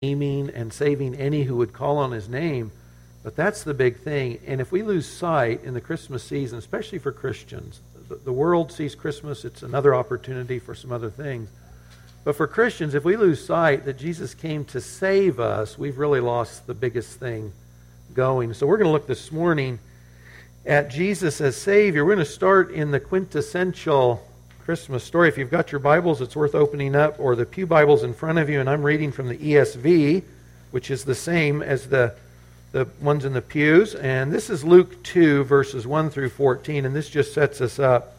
naming and saving any who would call on his name. But that's the big thing. And if we lose sight in the Christmas season, especially for Christians, the, the world sees Christmas, it's another opportunity for some other things. But for Christians, if we lose sight that Jesus came to save us, we've really lost the biggest thing going. So we're going to look this morning at Jesus as Savior. We're going to start in the quintessential Christmas story. If you've got your Bibles, it's worth opening up, or the Pew Bibles in front of you, and I'm reading from the ESV, which is the same as the, the ones in the pews. And this is Luke 2, verses 1 through 14, and this just sets us up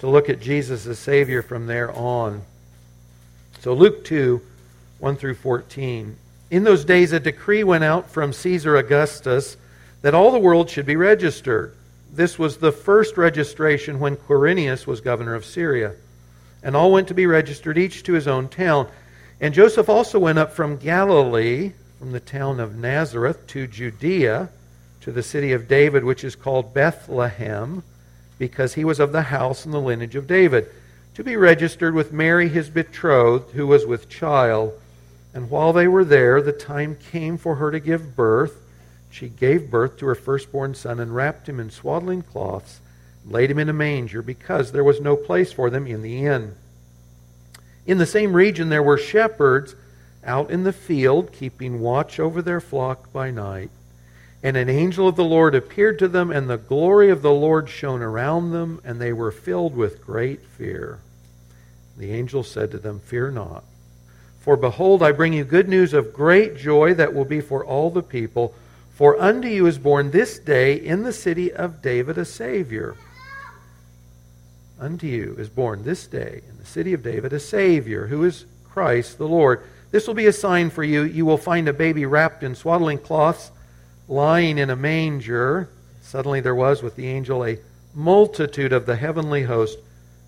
to look at Jesus as Savior from there on. So, Luke 2, 1 through 14. In those days, a decree went out from Caesar Augustus that all the world should be registered. This was the first registration when Quirinius was governor of Syria. And all went to be registered, each to his own town. And Joseph also went up from Galilee, from the town of Nazareth, to Judea, to the city of David, which is called Bethlehem, because he was of the house and the lineage of David to be registered with Mary, his betrothed, who was with child. And while they were there, the time came for her to give birth. She gave birth to her firstborn son and wrapped him in swaddling cloths, laid him in a manger, because there was no place for them in the inn. In the same region, there were shepherds out in the field, keeping watch over their flock by night. And an angel of the Lord appeared to them, and the glory of the Lord shone around them, and they were filled with great fear. The angel said to them, Fear not. For behold, I bring you good news of great joy that will be for all the people. For unto you is born this day in the city of David a Savior. Unto you is born this day in the city of David a Savior, who is Christ the Lord. This will be a sign for you. You will find a baby wrapped in swaddling cloths, lying in a manger. Suddenly there was with the angel a multitude of the heavenly host,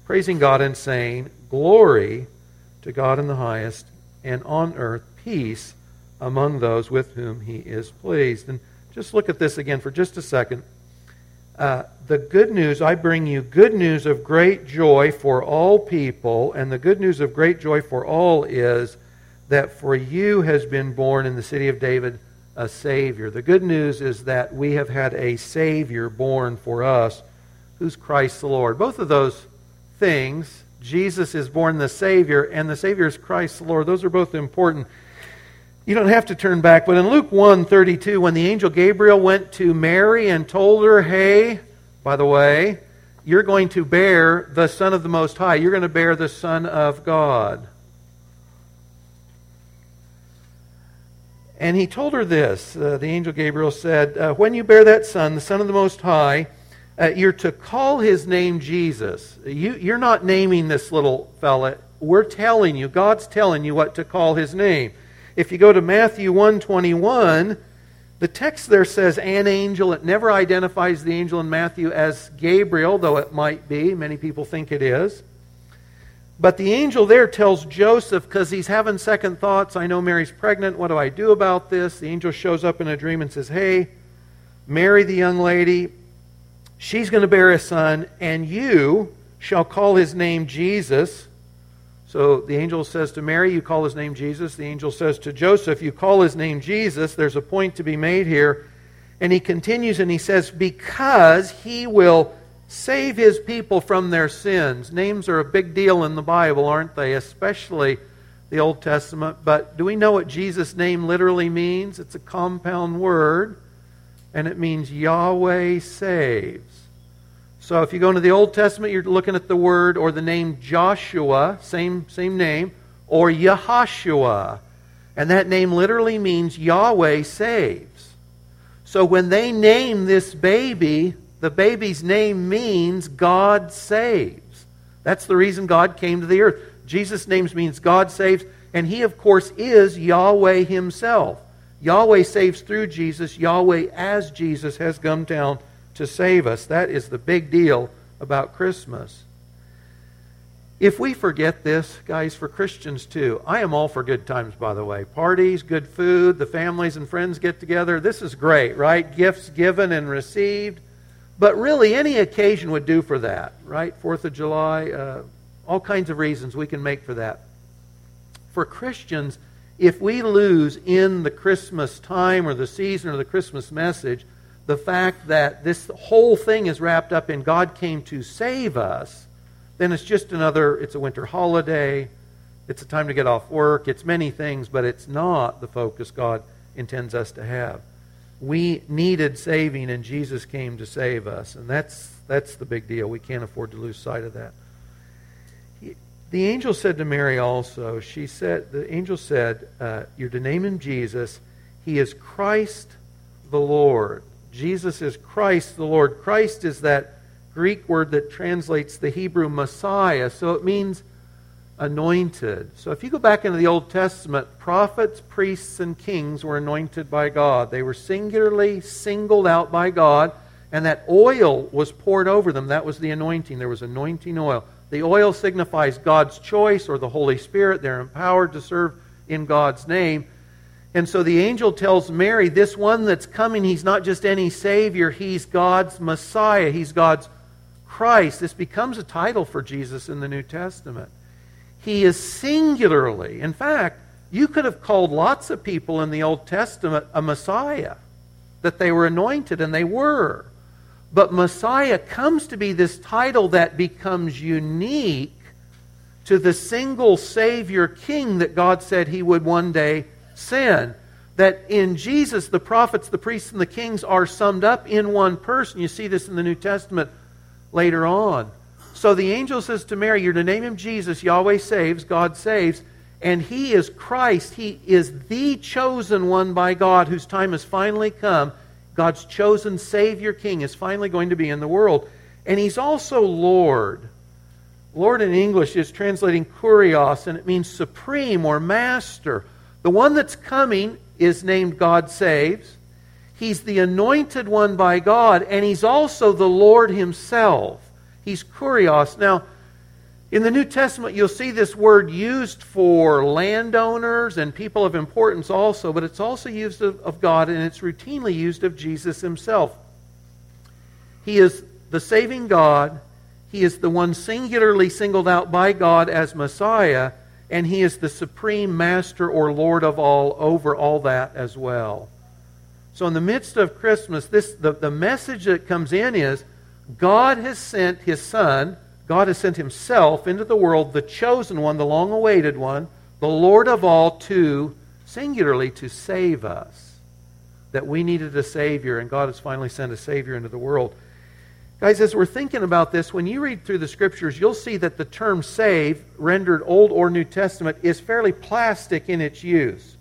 praising God and saying, Glory to God in the highest, and on earth peace among those with whom he is pleased. And just look at this again for just a second. Uh, the good news, I bring you good news of great joy for all people, and the good news of great joy for all is that for you has been born in the city of David a Savior. The good news is that we have had a Savior born for us, who's Christ the Lord. Both of those things Jesus is born the Savior, and the Savior is Christ the Lord. Those are both important. You don't have to turn back, but in Luke 1 32, when the angel Gabriel went to Mary and told her, Hey, by the way, you're going to bear the Son of the Most High, you're going to bear the Son of God. And he told her this. Uh, the angel Gabriel said, uh, When you bear that Son, the Son of the Most High, uh, you're to call his name Jesus. You, you're not naming this little fella. We're telling you, God's telling you what to call his name. If you go to Matthew 121, the text there says an angel. It never identifies the angel in Matthew as Gabriel, though it might be. Many people think it is. But the angel there tells Joseph, because he's having second thoughts, I know Mary's pregnant. What do I do about this? The angel shows up in a dream and says, Hey, Mary, the young lady, She's going to bear a son, and you shall call his name Jesus. So the angel says to Mary, You call his name Jesus. The angel says to Joseph, You call his name Jesus. There's a point to be made here. And he continues and he says, Because he will save his people from their sins. Names are a big deal in the Bible, aren't they? Especially the Old Testament. But do we know what Jesus' name literally means? It's a compound word, and it means Yahweh saves. So if you go into the Old Testament, you're looking at the word or the name Joshua, same, same name, or Yahashua. And that name literally means Yahweh saves. So when they name this baby, the baby's name means God saves. That's the reason God came to the earth. Jesus' name means God saves, and he, of course, is Yahweh himself. Yahweh saves through Jesus. Yahweh, as Jesus, has come down to save us. That is the big deal about Christmas. If we forget this, guys, for Christians too, I am all for good times, by the way. Parties, good food, the families and friends get together. This is great, right? Gifts given and received. But really, any occasion would do for that, right? Fourth of July, uh, all kinds of reasons we can make for that. For Christians, if we lose in the Christmas time or the season or the Christmas message the fact that this whole thing is wrapped up in God came to save us, then it's just another, it's a winter holiday, it's a time to get off work, it's many things, but it's not the focus God intends us to have. We needed saving, and Jesus came to save us, and that's, that's the big deal. We can't afford to lose sight of that. The angel said to Mary also, she said, the angel said, uh, You're to name him Jesus. He is Christ the Lord. Jesus is Christ the Lord. Christ is that Greek word that translates the Hebrew Messiah. So it means anointed. So if you go back into the Old Testament, prophets, priests, and kings were anointed by God. They were singularly singled out by God, and that oil was poured over them. That was the anointing. There was anointing oil. The oil signifies God's choice or the Holy Spirit. They're empowered to serve in God's name. And so the angel tells Mary, this one that's coming, he's not just any Savior, he's God's Messiah, he's God's Christ. This becomes a title for Jesus in the New Testament. He is singularly, in fact, you could have called lots of people in the Old Testament a Messiah, that they were anointed, and they were. But Messiah comes to be this title that becomes unique to the single Savior King that God said he would one day send. That in Jesus, the prophets, the priests, and the kings are summed up in one person. You see this in the New Testament later on. So the angel says to Mary, You're to name him Jesus. Yahweh saves, God saves. And he is Christ. He is the chosen one by God whose time has finally come God's chosen Savior King is finally going to be in the world. And he's also Lord. Lord in English is translating kurios, and it means supreme or master. The one that's coming is named God Saves. He's the anointed one by God, and he's also the Lord himself. He's kurios. Now, in the New Testament, you'll see this word used for landowners and people of importance also, but it's also used of, of, God and it's routinely used of Jesus himself. He is the saving God, He is the one singularly singled out by God as Messiah, and He is the supreme master or Lord of all over all that as well. So, in the midst of Christmas, this, the, the message that comes in is God has sent His Son God has sent himself into the world, the chosen one, the long awaited one, the Lord of all, to, singularly, to save us. That we needed a Savior, and God has finally sent a Savior into the world. Guys, as we're thinking about this, when you read through the Scriptures, you'll see that the term save, rendered Old or New Testament, is fairly plastic in its use.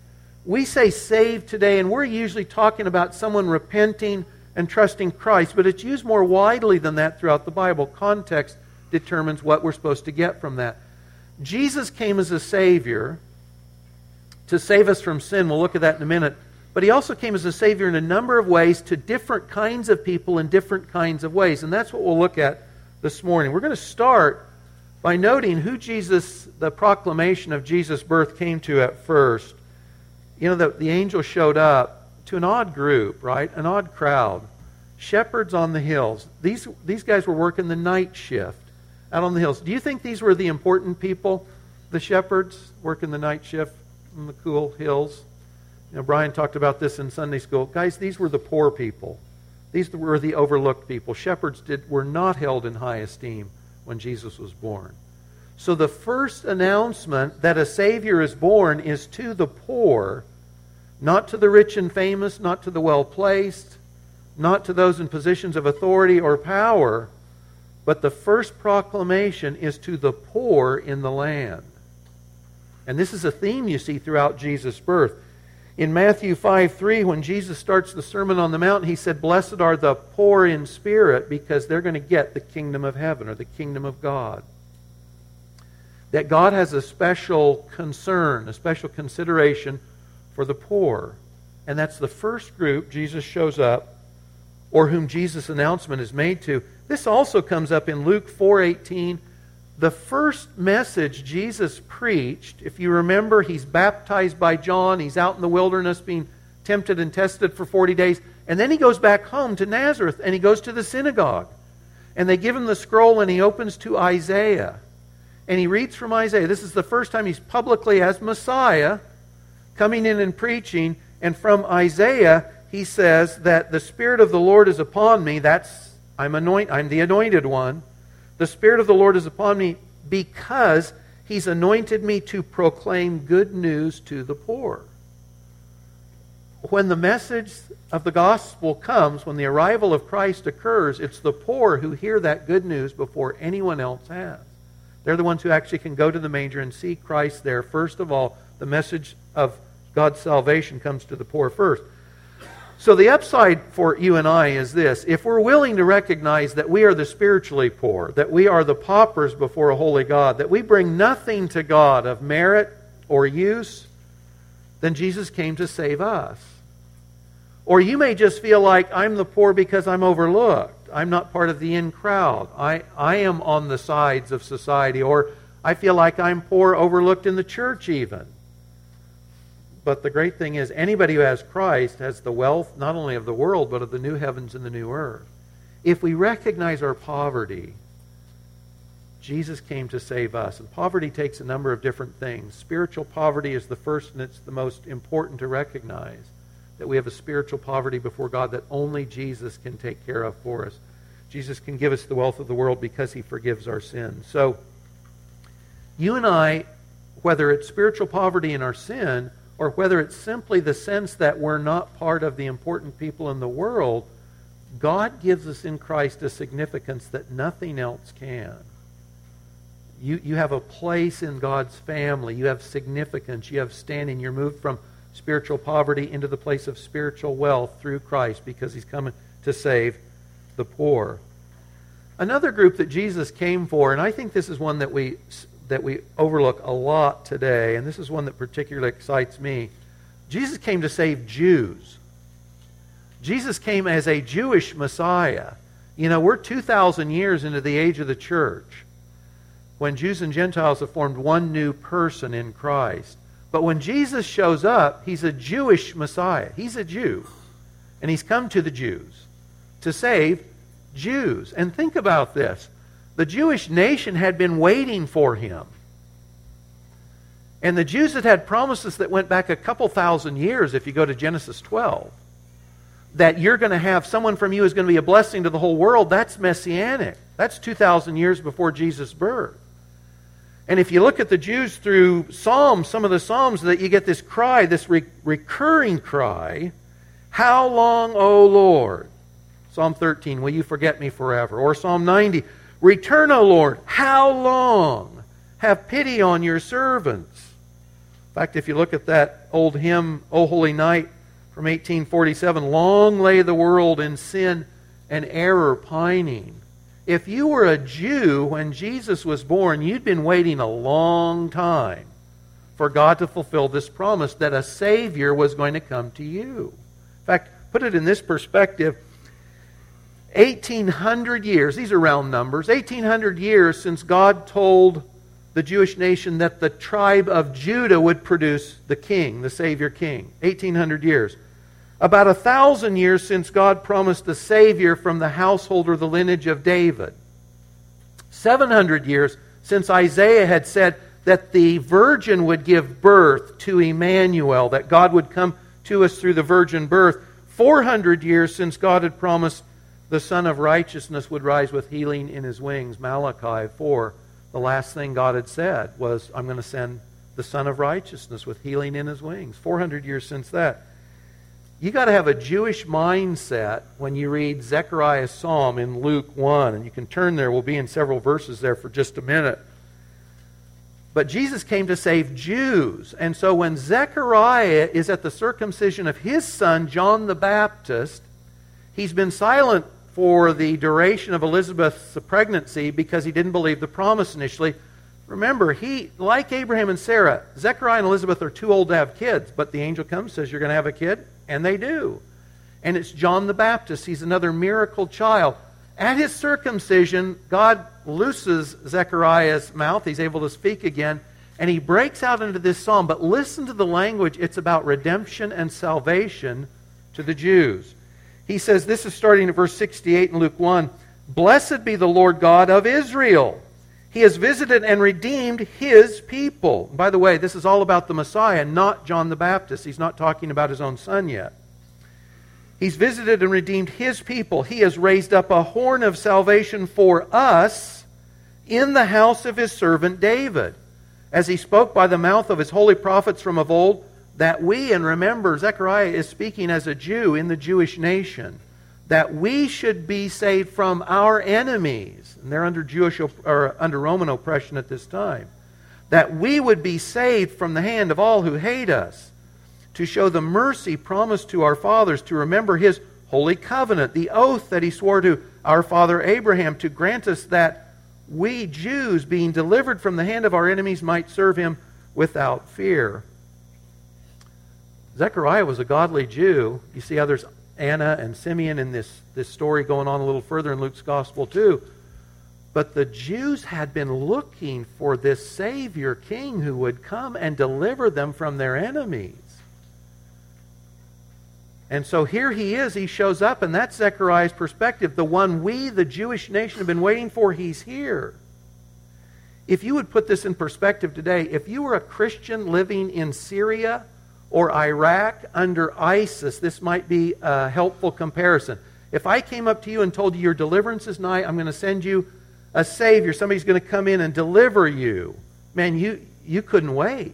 We say save today, and we're usually talking about someone repenting and trusting Christ, but it's used more widely than that throughout the Bible. Context determines what we're supposed to get from that. Jesus came as a Savior to save us from sin. We'll look at that in a minute. But he also came as a Savior in a number of ways to different kinds of people in different kinds of ways. And that's what we'll look at this morning. We're going to start by noting who Jesus, the proclamation of Jesus' birth came to at first. You know, the, the angel showed up to an odd group, right? An odd crowd. Shepherds on the hills. These, these guys were working the night shift out on the hills. Do you think these were the important people, the shepherds working the night shift in the cool hills? You know, Brian talked about this in Sunday school. Guys, these were the poor people. These were the overlooked people. Shepherds did, were not held in high esteem when Jesus was born. So the first announcement that a Savior is born is to the poor, not to the rich and famous, not to the well placed, not to those in positions of authority or power but the first proclamation is to the poor in the land. And this is a theme you see throughout Jesus' birth. In Matthew 5 3, when Jesus starts the Sermon on the Mount, he said, Blessed are the poor in spirit, because they're going to get the kingdom of heaven or the kingdom of God. That God has a special concern, a special consideration for the poor. And that's the first group Jesus shows up, or whom Jesus' announcement is made to. This also comes up in Luke 4:18. The first message Jesus preached, if you remember, he's baptized by John, he's out in the wilderness being tempted and tested for 40 days, and then he goes back home to Nazareth and he goes to the synagogue. And they give him the scroll and he opens to Isaiah. And he reads from Isaiah. This is the first time he's publicly as Messiah coming in and preaching. And from Isaiah, he says that the Spirit of the Lord is upon me. That's, I'm, anoint, I'm the anointed one. The Spirit of the Lord is upon me because he's anointed me to proclaim good news to the poor. When the message of the gospel comes, when the arrival of Christ occurs, it's the poor who hear that good news before anyone else has. They're the ones who actually can go to the manger and see Christ there. First of all, the message of God's salvation comes to the poor first. So the upside for you and I is this if we're willing to recognize that we are the spiritually poor, that we are the paupers before a holy God, that we bring nothing to God of merit or use, then Jesus came to save us. Or you may just feel like I'm the poor because I'm overlooked. I'm not part of the in crowd. I, I am on the sides of society. Or I feel like I'm poor, overlooked in the church, even. But the great thing is, anybody who has Christ has the wealth not only of the world, but of the new heavens and the new earth. If we recognize our poverty, Jesus came to save us. And poverty takes a number of different things. Spiritual poverty is the first and it's the most important to recognize that we have a spiritual poverty before God that only Jesus can take care of for us. Jesus can give us the wealth of the world because he forgives our sins. So, you and I, whether it's spiritual poverty in our sin or whether it's simply the sense that we're not part of the important people in the world, God gives us in Christ a significance that nothing else can. You, you have a place in God's family. You have significance. You have standing. You're moved from spiritual poverty into the place of spiritual wealth through Christ because he's coming to save the poor. Another group that Jesus came for, and I think this is one that we that we overlook a lot today, and this is one that particularly excites me. Jesus came to save Jews. Jesus came as a Jewish Messiah. You know, we're 2,000 years into the age of the church when Jews and Gentiles have formed one new person in Christ. But when Jesus shows up, he's a Jewish Messiah. He's a Jew. And he's come to the Jews to save Jews. And think about this the Jewish nation had been waiting for him. And the Jews had had promises that went back a couple thousand years, if you go to Genesis 12, that you're going to have someone from you who's going to be a blessing to the whole world. That's messianic. That's 2,000 years before Jesus' birth. And if you look at the Jews through Psalms, some of the Psalms, that you get this cry, this re- recurring cry, How long, O Lord? Psalm 13, Will you forget me forever? Or Psalm 90, Return, O Lord. How long? Have pity on your servants. In fact, if you look at that old hymn, O Holy Night, from 1847, long lay the world in sin and error pining. If you were a Jew when Jesus was born, you'd been waiting a long time for God to fulfill this promise that a Savior was going to come to you. In fact, put it in this perspective 1800 years, these are round numbers, 1800 years since God told the Jewish nation that the tribe of Judah would produce the king, the Savior king. 1800 years. About a thousand years since God promised the Savior from the household or the lineage of David. 700 years since Isaiah had said that the virgin would give birth to Emmanuel, that God would come to us through the virgin birth. 400 years since God had promised the Sun of Righteousness would rise with healing in his wings. Malachi 4. The last thing God had said was, I'm going to send the Sun of Righteousness with healing in his wings. 400 years since that. You got to have a Jewish mindset when you read Zechariah's psalm in Luke 1. And you can turn there. We'll be in several verses there for just a minute. But Jesus came to save Jews. And so when Zechariah is at the circumcision of his son, John the Baptist, he's been silent for the duration of Elizabeth's pregnancy because he didn't believe the promise initially. Remember, he, like Abraham and Sarah, Zechariah and Elizabeth are too old to have kids, but the angel comes, says, You're going to have a kid, and they do. And it's John the Baptist. He's another miracle child. At his circumcision, God looses Zechariah's mouth. He's able to speak again, and he breaks out into this psalm. But listen to the language. It's about redemption and salvation to the Jews. He says, this is starting at verse 68 in Luke 1 Blessed be the Lord God of Israel. He has visited and redeemed his people. By the way, this is all about the Messiah, not John the Baptist. He's not talking about his own son yet. He's visited and redeemed his people. He has raised up a horn of salvation for us in the house of his servant David, as he spoke by the mouth of his holy prophets from of old, that we, and remember, Zechariah is speaking as a Jew in the Jewish nation that we should be saved from our enemies, and they're under Jewish or under Roman oppression at this time, that we would be saved from the hand of all who hate us, to show the mercy promised to our fathers, to remember his holy covenant, the oath that he swore to our father Abraham, to grant us that we Jews, being delivered from the hand of our enemies, might serve him without fear. Zechariah was a godly Jew. You see how there's Anna and Simeon in this, this story going on a little further in Luke's gospel, too. But the Jews had been looking for this Savior King who would come and deliver them from their enemies. And so here he is, he shows up, and that's Zechariah's perspective. The one we, the Jewish nation, have been waiting for, he's here. If you would put this in perspective today, if you were a Christian living in Syria, or Iraq under ISIS, this might be a helpful comparison. If I came up to you and told you your deliverance is nigh, I'm going to send you a Savior, somebody's going to come in and deliver you, man, you, you couldn't wait.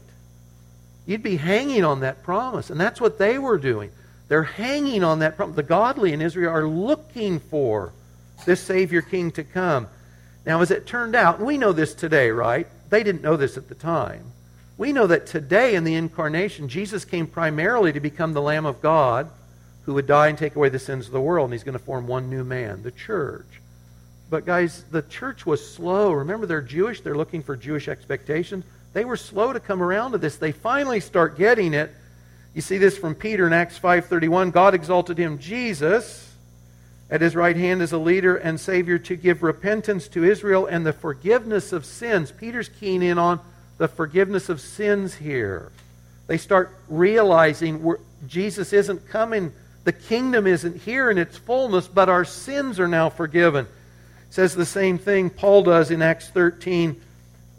You'd be hanging on that promise. And that's what they were doing. They're hanging on that promise. The godly in Israel are looking for this Savior King to come. Now, as it turned out, we know this today, right? They didn't know this at the time. We know that today in the incarnation, Jesus came primarily to become the Lamb of God who would die and take away the sins of the world, and he's going to form one new man, the church. But, guys, the church was slow. Remember, they're Jewish, they're looking for Jewish expectations. They were slow to come around to this. They finally start getting it. You see this from Peter in Acts 5:31. God exalted him, Jesus, at his right hand as a leader and savior to give repentance to Israel and the forgiveness of sins. Peter's keen in on the forgiveness of sins here. They start realizing Jesus isn't coming, the kingdom isn't here in its fullness, but our sins are now forgiven. It says the same thing Paul does in Acts 13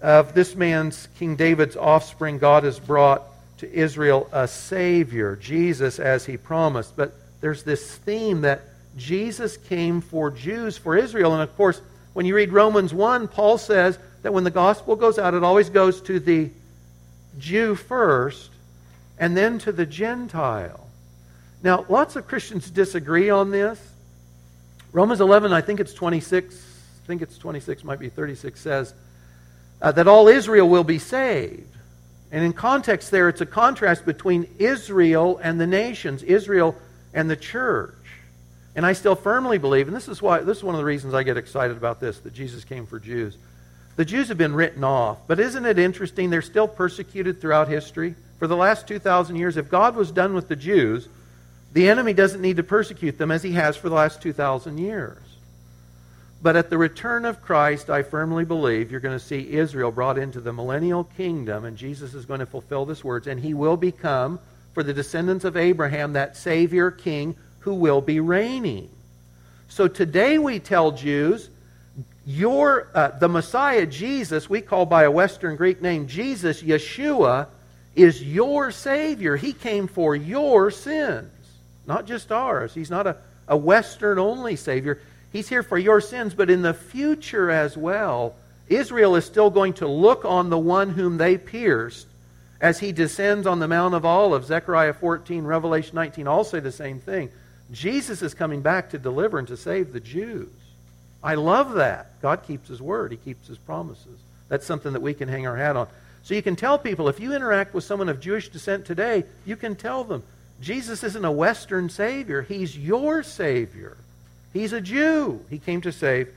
of this man's, King David's offspring, God has brought to Israel a Savior, Jesus, as he promised. But there's this theme that Jesus came for Jews, for Israel. And of course, when you read Romans 1, Paul says that when the gospel goes out, it always goes to the Jew first and then to the Gentile. Now, lots of Christians disagree on this. Romans 11, I think it's 26, I think it's 26, might be 36, says uh, that all Israel will be saved. And in context there, it's a contrast between Israel and the nations, Israel and the church. And I still firmly believe, and this is why this is one of the reasons I get excited about this, that Jesus came for Jews. The Jews have been written off, but isn't it interesting? They're still persecuted throughout history. For the last 2,000 years, if God was done with the Jews, the enemy doesn't need to persecute them as he has for the last 2,000 years. But at the return of Christ, I firmly believe you're going to see Israel brought into the millennial kingdom, and Jesus is going to fulfill this words, and he will become, for the descendants of Abraham, that Savior King who will be reigning. So today we tell Jews, your, uh, the Messiah, Jesus, we call by a Western Greek name, Jesus, Yeshua, is your Savior. He came for your sins, not just ours. He's not a, a Western only Savior. He's here for your sins, but in the future as well, Israel is still going to look on the one whom they pierced as he descends on the Mount of Olives. Zechariah 14, Revelation 19 all say the same thing. Jesus is coming back to deliver and to save the Jews. I love that. God keeps His word, He keeps His promises. That's something that we can hang our hat on. So you can tell people, if you interact with someone of Jewish descent today, you can tell them, Jesus isn't a Western Savior. He's your Savior. He's a Jew. He came to save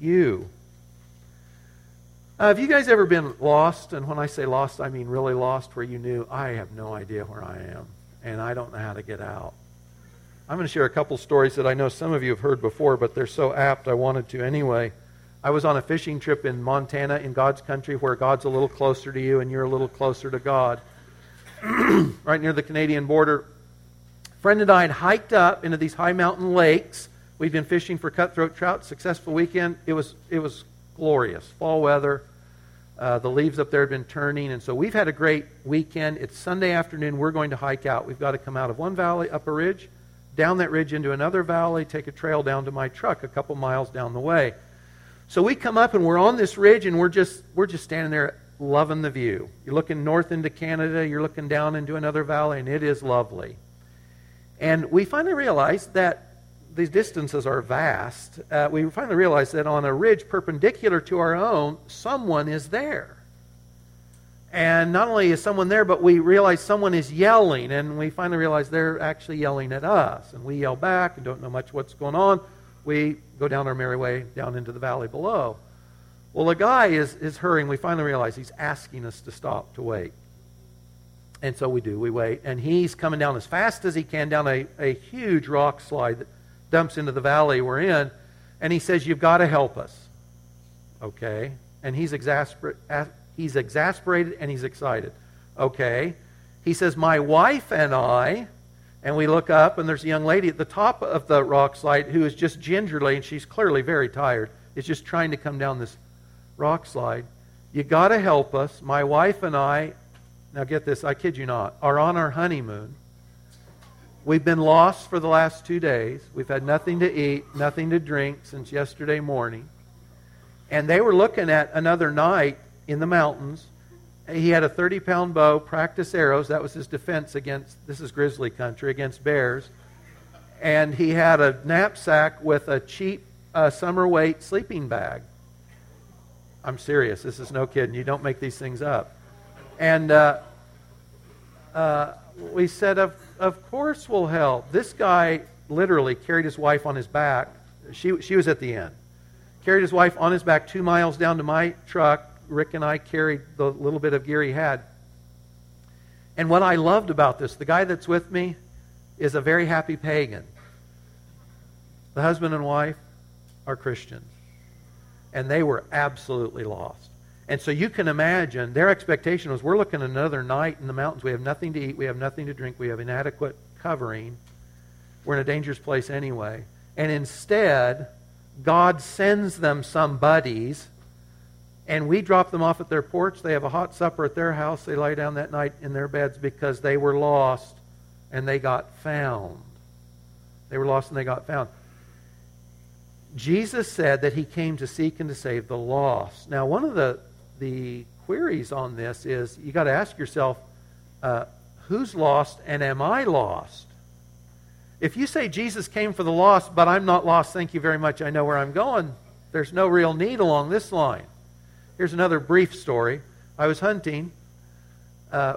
you. Uh, have you guys ever been lost? And when I say lost, I mean really lost, where you knew, I have no idea where I am, and I don't know how to get out. I'm going to share a couple stories that I know some of you have heard before, but they're so apt I wanted to anyway. I was on a fishing trip in Montana in God's country where God's a little closer to you and you're a little closer to God. right near the Canadian border. A friend and I had hiked up into these high mountain lakes. We'd been fishing for cutthroat trout, successful weekend. It was, it was glorious. Fall weather. Uh, the leaves up there have been turning, and so we've had a great weekend. It's Sunday afternoon. We're going to hike out. We've got to come out of one valley, up a ridge, down that ridge into another valley, take a trail down to my truck a couple miles down the way. So we come up and we're on this ridge and we're just we're just standing there loving the view. You're looking north into Canada, you're looking down into another valley, and it is lovely. And we finally realized that these distances are vast. Uh, we finally realized that on a ridge perpendicular to our own, someone is there. And not only is someone there, but we realize someone is yelling, and we finally realize they're actually yelling at us. And we yell back and don't know much what's going on. We go down our merry way down into the valley below. Well, the guy is, is hurrying. We finally realize he's asking us to stop to wait. And so we do. We wait. And he's coming down as fast as he can down a, a huge rock slide that dumps into the valley we're in. And he says, You've got to help us. Okay. And he's, exasper- he's exasperated and he's excited. Okay. He says, My wife and I, and we look up, and there's a young lady at the top of the rock slide who is just gingerly, and she's clearly very tired, is just trying to come down this rock slide. You got to help us. My wife and I, now get this, I kid you not, are on our honeymoon. We've been lost for the last two days. We've had nothing to eat, nothing to drink since yesterday morning. And they were looking at another night in the mountains. He had a 30 pound bow, practice arrows. That was his defense against, this is grizzly country, against bears. And he had a knapsack with a cheap uh, summer weight sleeping bag. I'm serious. This is no kidding. You don't make these things up. And uh, uh, we said, of, of course we'll help. This guy literally carried his wife on his back. She, she was at the end. Carried his wife on his back two miles down to my truck. Rick and I carried the little bit of gear he had. And what I loved about this, the guy that's with me is a very happy pagan. The husband and wife are Christians and they were absolutely lost. And so you can imagine their expectation was we're looking at another night in the mountains. We have nothing to eat. We have nothing to drink. We have inadequate covering. We're in a dangerous place anyway. And instead, God sends them some buddies, and we drop them off at their porch. They have a hot supper at their house. They lie down that night in their beds because they were lost and they got found. They were lost and they got found. Jesus said that he came to seek and to save the lost. Now, one of the, the queries on this is you got to ask yourself, uh, who's lost and am I lost? If you say Jesus came for the lost, but I'm not lost, thank you very much, I know where I'm going, there's no real need along this line. Here's another brief story. I was hunting uh,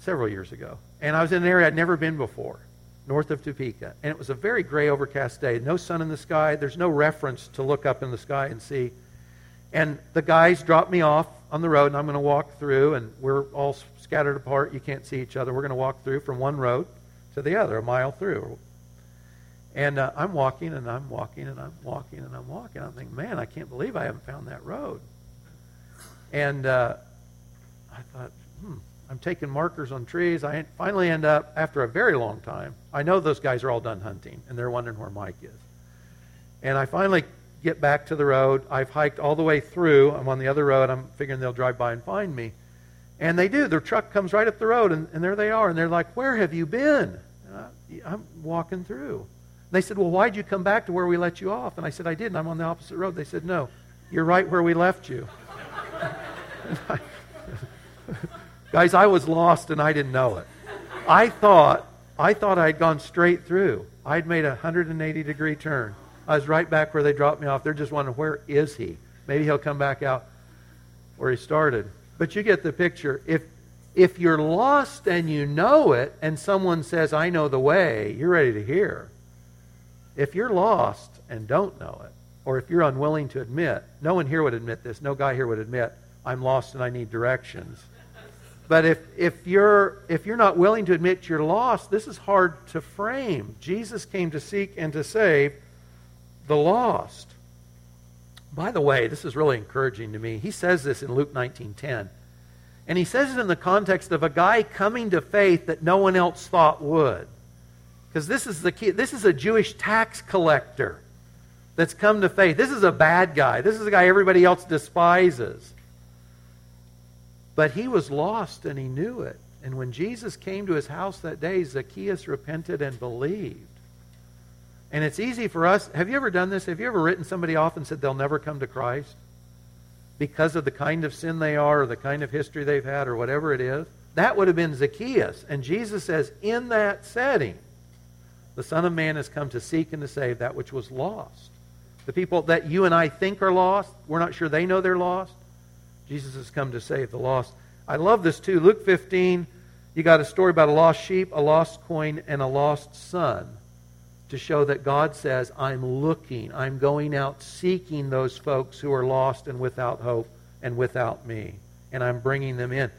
several years ago, and I was in an area I'd never been before north of Topeka. And it was a very gray, overcast day. No sun in the sky. There's no reference to look up in the sky and see. And the guys dropped me off on the road, and I'm going to walk through, and we're all scattered apart. You can't see each other. We're going to walk through from one road to the other, a mile through. And uh, I'm walking, and I'm walking, and I'm walking, and I'm walking. I'm thinking, man, I can't believe I haven't found that road. And uh, I thought, hmm, I'm taking markers on trees. I finally end up, after a very long time, I know those guys are all done hunting, and they're wondering where Mike is. And I finally get back to the road. I've hiked all the way through. I'm on the other road. I'm figuring they'll drive by and find me. And they do. Their truck comes right up the road, and, and there they are. And they're like, Where have you been? I, I'm walking through. They said, Well, why'd you come back to where we let you off? And I said, I didn't. I'm on the opposite road. They said, No, you're right where we left you. Guys, I was lost and I didn't know it. I thought I thought I'd gone straight through. I'd made a 180 degree turn. I was right back where they dropped me off. They're just wondering where is he? Maybe he'll come back out where he started. But you get the picture. If if you're lost and you know it and someone says, "I know the way," you're ready to hear. If you're lost and don't know it, or if you're unwilling to admit, no one here would admit this. No guy here would admit, "I'm lost and I need directions." But if, if, you're, if you're not willing to admit you're lost, this is hard to frame. Jesus came to seek and to save the lost. By the way, this is really encouraging to me. He says this in Luke 19:10. And he says it in the context of a guy coming to faith that no one else thought would. Because this is the key. This is a Jewish tax collector that's come to faith. This is a bad guy. This is a guy everybody else despises. But he was lost and he knew it. And when Jesus came to his house that day, Zacchaeus repented and believed. And it's easy for us. Have you ever done this? Have you ever written somebody off and said they'll never come to Christ because of the kind of sin they are or the kind of history they've had or whatever it is? That would have been Zacchaeus. And Jesus says, in that setting, the Son of Man has come to seek and to save that which was lost. The people that you and I think are lost, we're not sure they know they're lost. Jesus has come to save the lost. I love this too. Luke 15, you got a story about a lost sheep, a lost coin, and a lost son to show that God says, I'm looking, I'm going out seeking those folks who are lost and without hope and without me, and I'm bringing them in.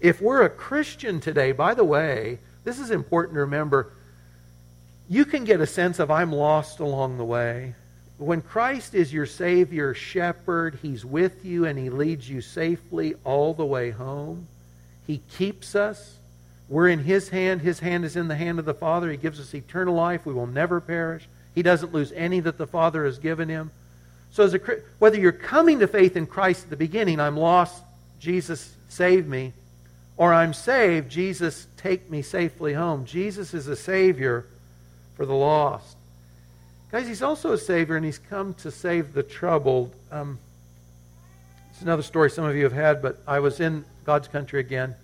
If we're a Christian today, by the way, this is important to remember, you can get a sense of I'm lost along the way. When Christ is your Savior, shepherd, He's with you and He leads you safely all the way home. He keeps us. We're in His hand. His hand is in the hand of the Father. He gives us eternal life. We will never perish. He doesn't lose any that the Father has given Him. So, as a, whether you're coming to faith in Christ at the beginning, I'm lost, Jesus save me, or I'm saved, Jesus take me safely home. Jesus is a Savior for the lost. Guys, He's also a Savior, and He's come to save the troubled. Um, it's another story some of you have had, but I was in God's country again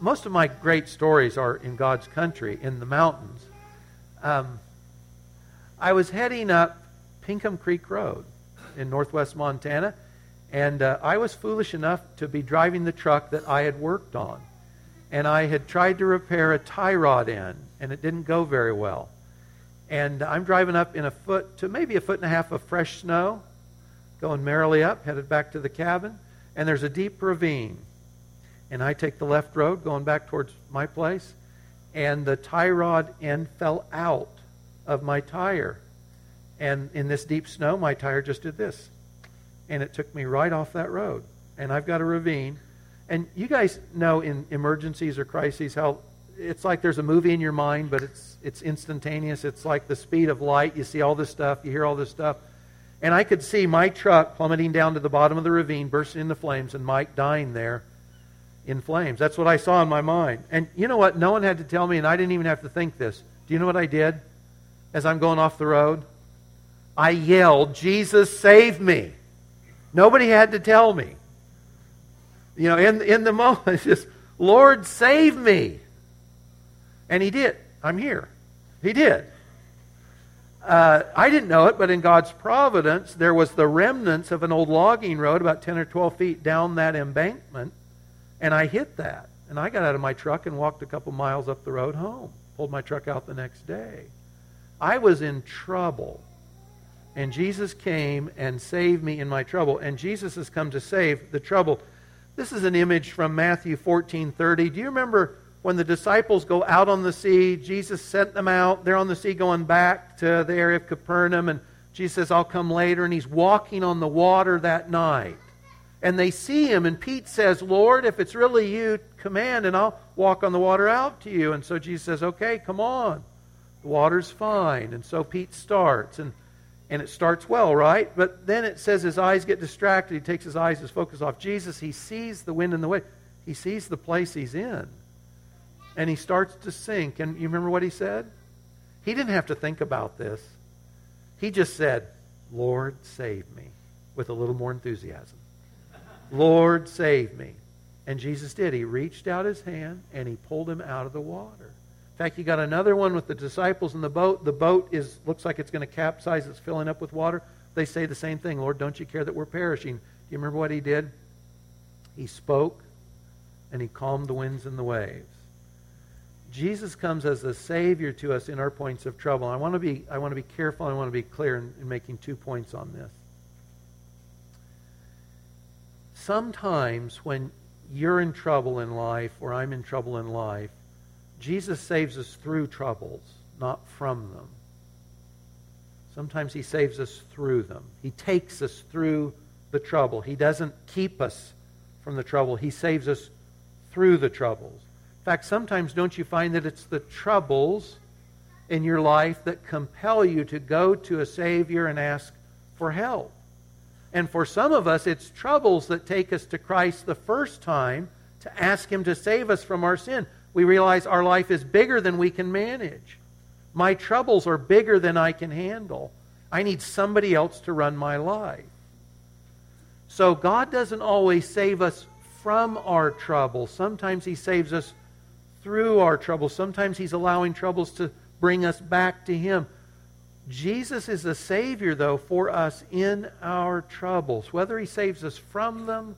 most of my great stories are in God's country, in the mountains. Um, I was heading up Pinkham Creek Road in northwest Montana, and uh, I was foolish enough to be driving the truck that I had worked on. And I had tried to repair a tie rod end, and it didn't go very well. And I'm driving up in a foot to maybe a foot and a half of fresh snow, going merrily up, headed back to the cabin, and there's a deep ravine and I take the left road going back towards my place, and the tie rod end fell out of my tire. And in this deep snow, my tire just did this. And it took me right off that road. And I've got a ravine. And you guys know in emergencies or crises how it's like there's a movie in your mind, but it's, it's instantaneous. It's like the speed of light. You see all this stuff, you hear all this stuff. And I could see my truck plummeting down to the bottom of the ravine, bursting into flames, and Mike dying there in flames. That's what I saw in my mind. And you know what? No one had to tell me, and I didn't even have to think this. Do you know what I did as I'm going off the road? I yelled, Jesus, save me. Nobody had to tell me. You know, in, in the moment, just, Lord, save me. And he did. I'm here. He did. Uh, I didn't know it, but in God's providence, there was the remnants of an old logging road about 10 or 12 feet down that embankment and I hit that. And I got out of my truck and walked a couple miles up the road home. Pulled my truck out the next day. I was in trouble. And Jesus came and saved me in my trouble. And Jesus has come to save the trouble. This is an image from Matthew 14:30. Do you remember when the disciples go out on the sea? Jesus sent them out. They're on the sea going back to the area of Capernaum and Jesus says, "I'll come later." And he's walking on the water that night and they see him. And Pete says, Lord, if it's really you, command, and I'll walk on the water out to you. And so Jesus says, Okay, come on. The water's fine. And so Pete starts. And, and it starts well, right? But then it says his eyes get distracted. He takes his eyes, his focus off Jesus. He sees the wind and the wave. He sees the place he's in. And he starts to sink. And you remember what he said? He didn't have to think about this. He just said, Lord, save me, with a little more enthusiasm. Lord, save me. And Jesus did. He reached out his hand and he pulled him out of the water. In fact, you got another one with the disciples in the boat. The boat is looks like it's going to capsize. It's filling up with water. They say the same thing. Lord, don't you care that we're perishing? Do you remember what he did? He spoke and he calmed the winds and the waves. Jesus comes as a savior to us in our points of trouble. I want to be I want to be careful. I want to be clear in, in making two points on this sometimes when you're in trouble in life or I'm in trouble in life, Jesus saves us through troubles, not from them. Sometimes he saves us through them. He takes us through the trouble. He doesn't keep us from the trouble. He saves us through the troubles. In fact, sometimes don't you find that it's the troubles in your life that compel you to go to a Savior and ask for help. And for some of us, it's troubles that take us to Christ the first time to ask Him to save us from our sin. We realize our life is bigger than we can manage. My troubles are bigger than I can handle. I need somebody else to run my life. So God doesn't always save us from our troubles. Sometimes He saves us through our troubles. Sometimes He's allowing troubles to bring us back to Him. Jesus is a Savior, though, for us in our troubles. Whether He saves us from them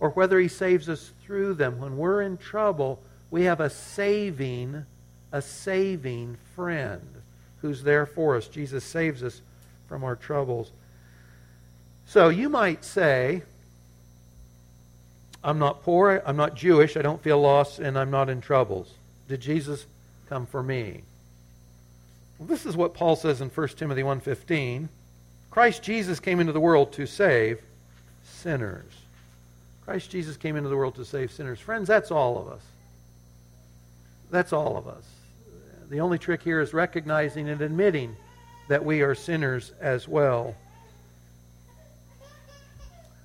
or whether He saves us through them. When we're in trouble, we have a saving, a saving friend who's there for us. Jesus saves us from our troubles. So you might say, I'm not poor, I'm not Jewish, I don't feel lost, and I'm not in troubles. Did Jesus come for me? Well, this is what Paul says in 1 Timothy 1:15. Christ Jesus came into the world to save sinners. Christ Jesus came into the world to save sinners. Friends, that's all of us. That's all of us. The only trick here is recognizing and admitting that we are sinners as well.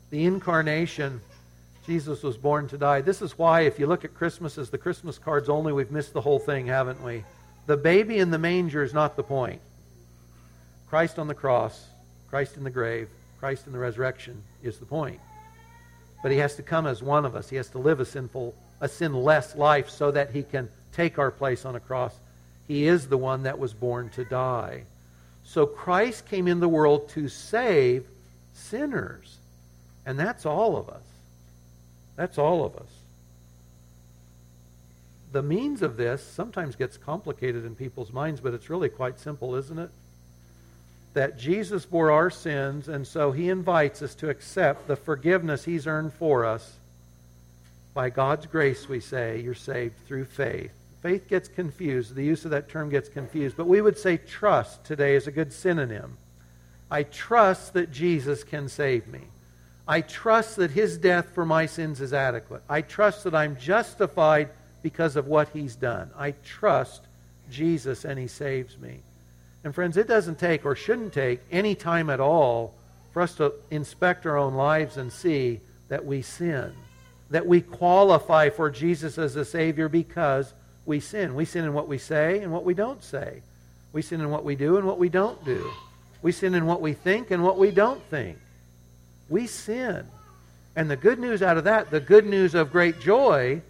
The incarnation, Jesus was born to die. This is why, if you look at Christmas as the Christmas cards only, we've missed the whole thing, haven't we? The baby in the manger is not the point. Christ on the cross, Christ in the grave, Christ in the resurrection is the point. But he has to come as one of us. He has to live a sinful, a sinless life so that he can take our place on a cross. He is the one that was born to die. So Christ came in the world to save sinners. And that's all of us. That's all of us. The means of this sometimes gets complicated in people's minds, but it's really quite simple, isn't it? That Jesus bore our sins, and so he invites us to accept the forgiveness he's earned for us. By God's grace, we say, you're saved through faith. Faith gets confused. The use of that term gets confused. But we would say trust today is a good synonym. I trust that Jesus can save me. I trust that his death for my sins is adequate. I trust that I'm justified because of what he's done. I trust Jesus and he saves me. And friends, it doesn't take or shouldn't take any time at all for us to inspect our own lives and see that we sin, that we qualify for Jesus as a Savior because we sin. We sin in what we say and what we don't say. We sin in what we do and what we don't do. We sin in what we think and what we don't think. We sin. And the good news out of that, the good news of great joy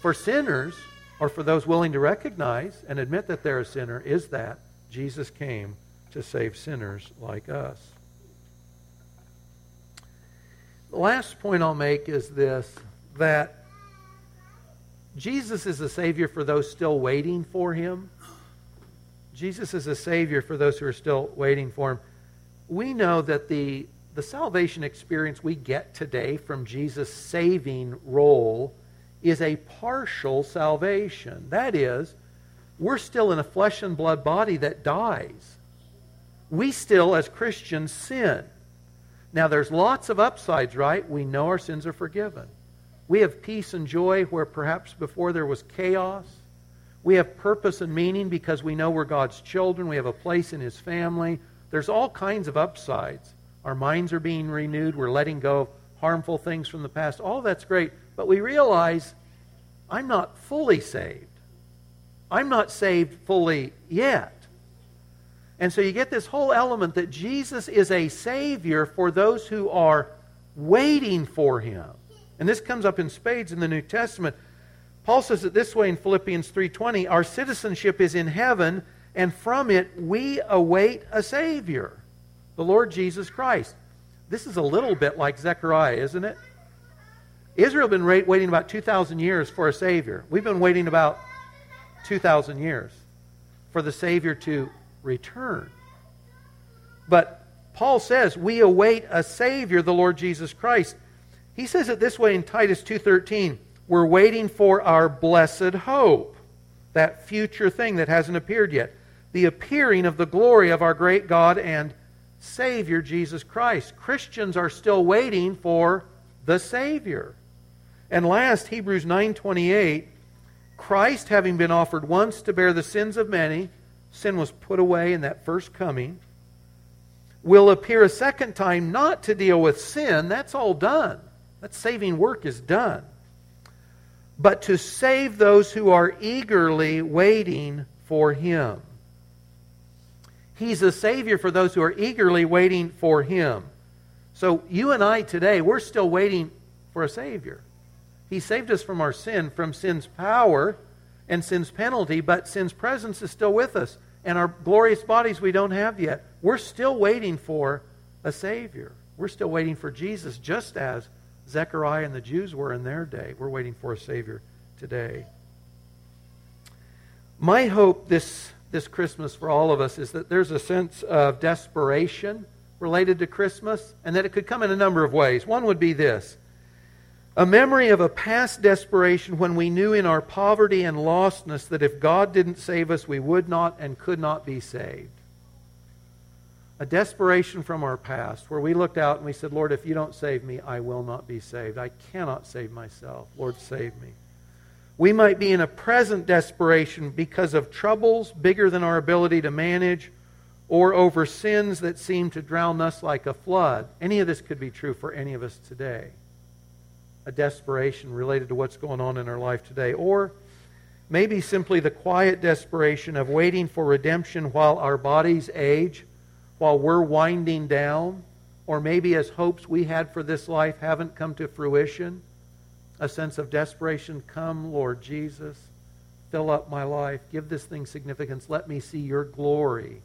for sinners, or for those willing to recognize and admit that they're a sinner, is that Jesus came to save sinners like us. The last point I'll make is this that Jesus is a Savior for those still waiting for Him. Jesus is a Savior for those who are still waiting for Him. We know that the, the salvation experience we get today from Jesus' saving role is a partial salvation. That is, we're still in a flesh and blood body that dies. We still, as Christians, sin. Now, there's lots of upsides, right? We know our sins are forgiven. We have peace and joy where perhaps before there was chaos. We have purpose and meaning because we know we're God's children. We have a place in His family. There's all kinds of upsides. Our minds are being renewed. We're letting go of harmful things from the past. All that's great. But we realize I'm not fully saved. I'm not saved fully yet. And so you get this whole element that Jesus is a Savior for those who are waiting for Him. And this comes up in spades in the New Testament. Paul says it this way in Philippians 3:20, our citizenship is in heaven, and from it we await a savior, the Lord Jesus Christ. This is a little bit like Zechariah, isn't it? Israel been waiting about 2,000 years for a Savior. We've been waiting about 2,000 years for the Savior to return. But Paul says we await a Savior, the Lord Jesus Christ. He says it this way in Titus 2:13, we're waiting for our blessed hope, that future thing that hasn't appeared yet, the appearing of the glory of our great God and Savior Jesus Christ. Christians are still waiting for the Savior. And last, Hebrews 9:28, Christ having been offered once to bear the sins of many, sin was put away in that first coming will appear a second time not to deal with sin. That's all done. That saving work is done. But to save those who are eagerly waiting for him. He's a Savior for those who are eagerly waiting for Him. So you and I today, we're still waiting for a Savior. He saved us from our sin, from sin's power and sin's penalty, but sin's presence is still with us. And our glorious bodies we don't have yet. We're still waiting for a Savior. We're still waiting for Jesus, just as Zechariah and the Jews were in their day. We're waiting for a Savior today. My hope this this Christmas for all of us is that there's a sense of desperation related to Christmas, and that it could come in a number of ways. One would be this a memory of a past desperation when we knew in our poverty and lostness that if God didn't save us, we would not and could not be saved. A desperation from our past where we looked out and we said, Lord, if you don't save me, I will not be saved. I cannot save myself. Lord, save me. We might be in a present desperation because of troubles bigger than our ability to manage or over sins that seem to drown us like a flood. Any of this could be true for any of us today. A desperation related to what's going on in our life today. Or maybe simply the quiet desperation of waiting for redemption while our bodies age, while we're winding down, or maybe as hopes we had for this life haven't come to fruition a sense of desperation. Come, Lord Jesus, fill up my life. Give this thing significance. Let me see your glory.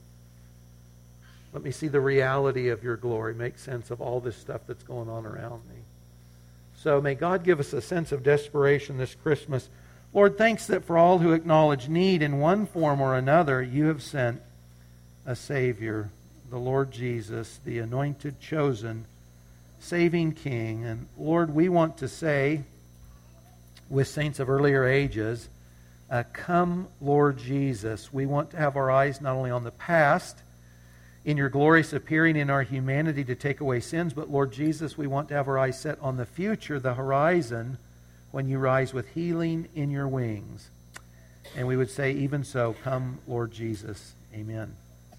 Let me see the reality of your glory. Make sense of all this stuff that's going on around me. So may God give us a sense of desperation this Christmas. Lord, thanks that for all who acknowledge need in one form or another, you have sent a Savior, the Lord Jesus, the anointed, chosen, saving King. And Lord, we want to say, with saints of earlier ages, uh, Come, Lord Jesus. We want to have our eyes not only on the past, in your glorious appearing in our humanity to take away sins, but Lord Jesus, we want to have our eyes set on the future, the horizon, when you rise with healing in your wings. And we would say, even so, come, Lord Jesus. Amen.